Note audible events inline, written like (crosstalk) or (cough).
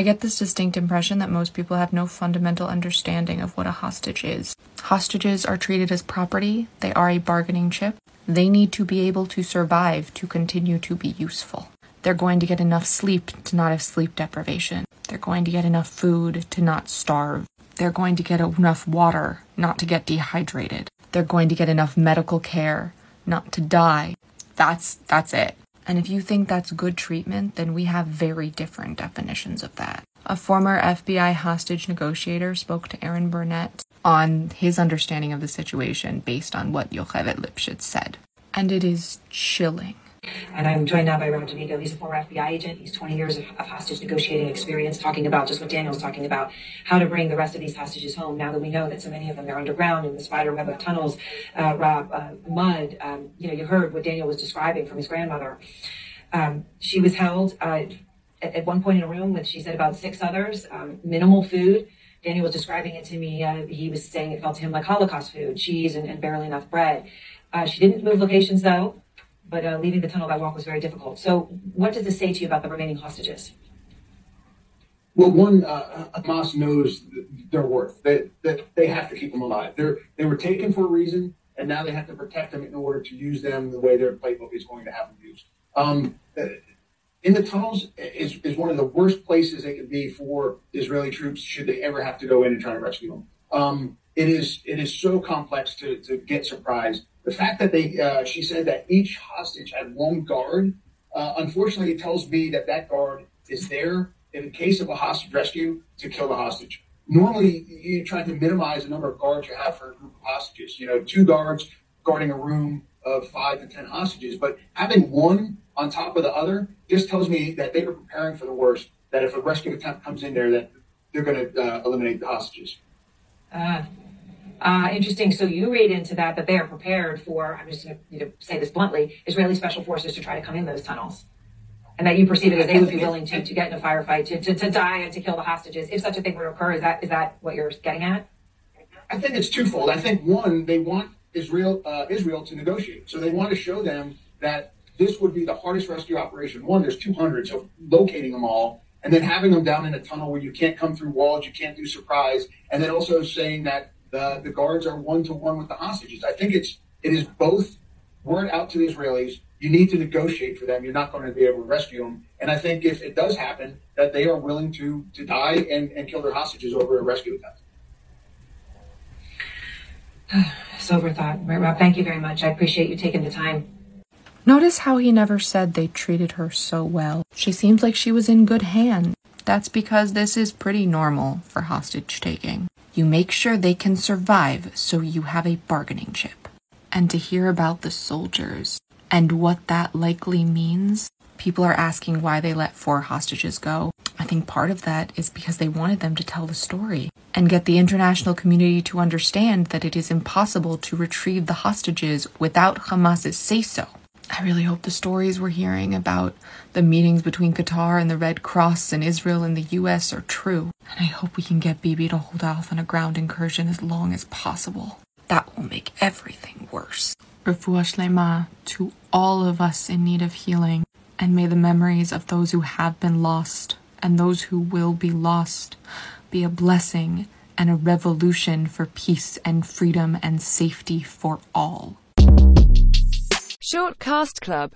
I get this distinct impression that most people have no fundamental understanding of what a hostage is. Hostages are treated as property, they are a bargaining chip. They need to be able to survive to continue to be useful. They're going to get enough sleep to not have sleep deprivation. They're going to get enough food to not starve. They're going to get enough water not to get dehydrated. They're going to get enough medical care not to die. That's that's it. And if you think that's good treatment, then we have very different definitions of that. A former FBI hostage negotiator spoke to Erin Burnett on his understanding of the situation based on what Yocheved Lipschitz said. And it is chilling. And I'm joined now by Rob D'Amico. He's a former FBI agent. He's 20 years of, of, hostage negotiating experience, talking about just what Daniel's talking about, how to bring the rest of these hostages home. Now that we know that so many of them are underground in the spider web of tunnels, uh, Rob, uh, mud. Um, you know, you heard what Daniel was describing from his grandmother. Um, she was held uh, at, at, one point in a room with, she said, about six others, um, minimal food. Daniel was describing it to me. Uh, he was saying it felt to him like Holocaust food, cheese and, and barely enough bread. Uh, she didn't move locations though but uh, leaving the tunnel that walk was very difficult. So, what does this say to you about the remaining hostages? Well, one, uh, Hamas knows their worth. That they, they, they have to keep them alive. They're, they were taken for a reason, and now they have to protect them in order to use them the way their playbook is going to have them used. Um, uh, in the tunnels is, is one of the worst places they could be for Israeli troops should they ever have to go in and try to rescue them. Um, it is it is so complex to, to get surprised the fact that they, uh, she said that each hostage had one guard, uh, unfortunately, it tells me that that guard is there in case of a hostage rescue to kill the hostage. Normally, you're trying to minimize the number of guards you have for a group of hostages. You know, two guards guarding a room of five to ten hostages, but having one on top of the other just tells me that they were preparing for the worst. That if a rescue attempt comes in there, that they're going to uh, eliminate the hostages. Uh, uh, interesting. So you read into that that they are prepared for, I'm just going to say this bluntly, Israeli special forces to try to come in those tunnels. And that you perceive it as they would be willing to, to get in a firefight, to, to, to die and to kill the hostages if such a thing were to occur. Is that is that what you're getting at? I think it's twofold. I think one, they want Israel uh, Israel to negotiate. So they want to show them that this would be the hardest rescue operation. One, there's 200, so locating them all, and then having them down in a tunnel where you can't come through walls, you can't do surprise, and then also saying that the, the guards are one to one with the hostages. I think it's it is both word out to the Israelis. You need to negotiate for them. You're not going to be able to rescue them. And I think if it does happen, that they are willing to to die and, and kill their hostages over a rescue attempt. (sighs) Sober thought. Rob, thank you very much. I appreciate you taking the time. Notice how he never said they treated her so well. She seems like she was in good hands. That's because this is pretty normal for hostage taking. You make sure they can survive so you have a bargaining chip. And to hear about the soldiers and what that likely means, people are asking why they let four hostages go. I think part of that is because they wanted them to tell the story and get the international community to understand that it is impossible to retrieve the hostages without Hamas's say so. I really hope the stories we're hearing about the meetings between Qatar and the Red Cross and Israel and the US are true. And I hope we can get Bibi to hold off on a ground incursion as long as possible. That will make everything worse. Refuah Shlema to all of us in need of healing, and may the memories of those who have been lost and those who will be lost be a blessing and a revolution for peace and freedom and safety for all. Shortcast Club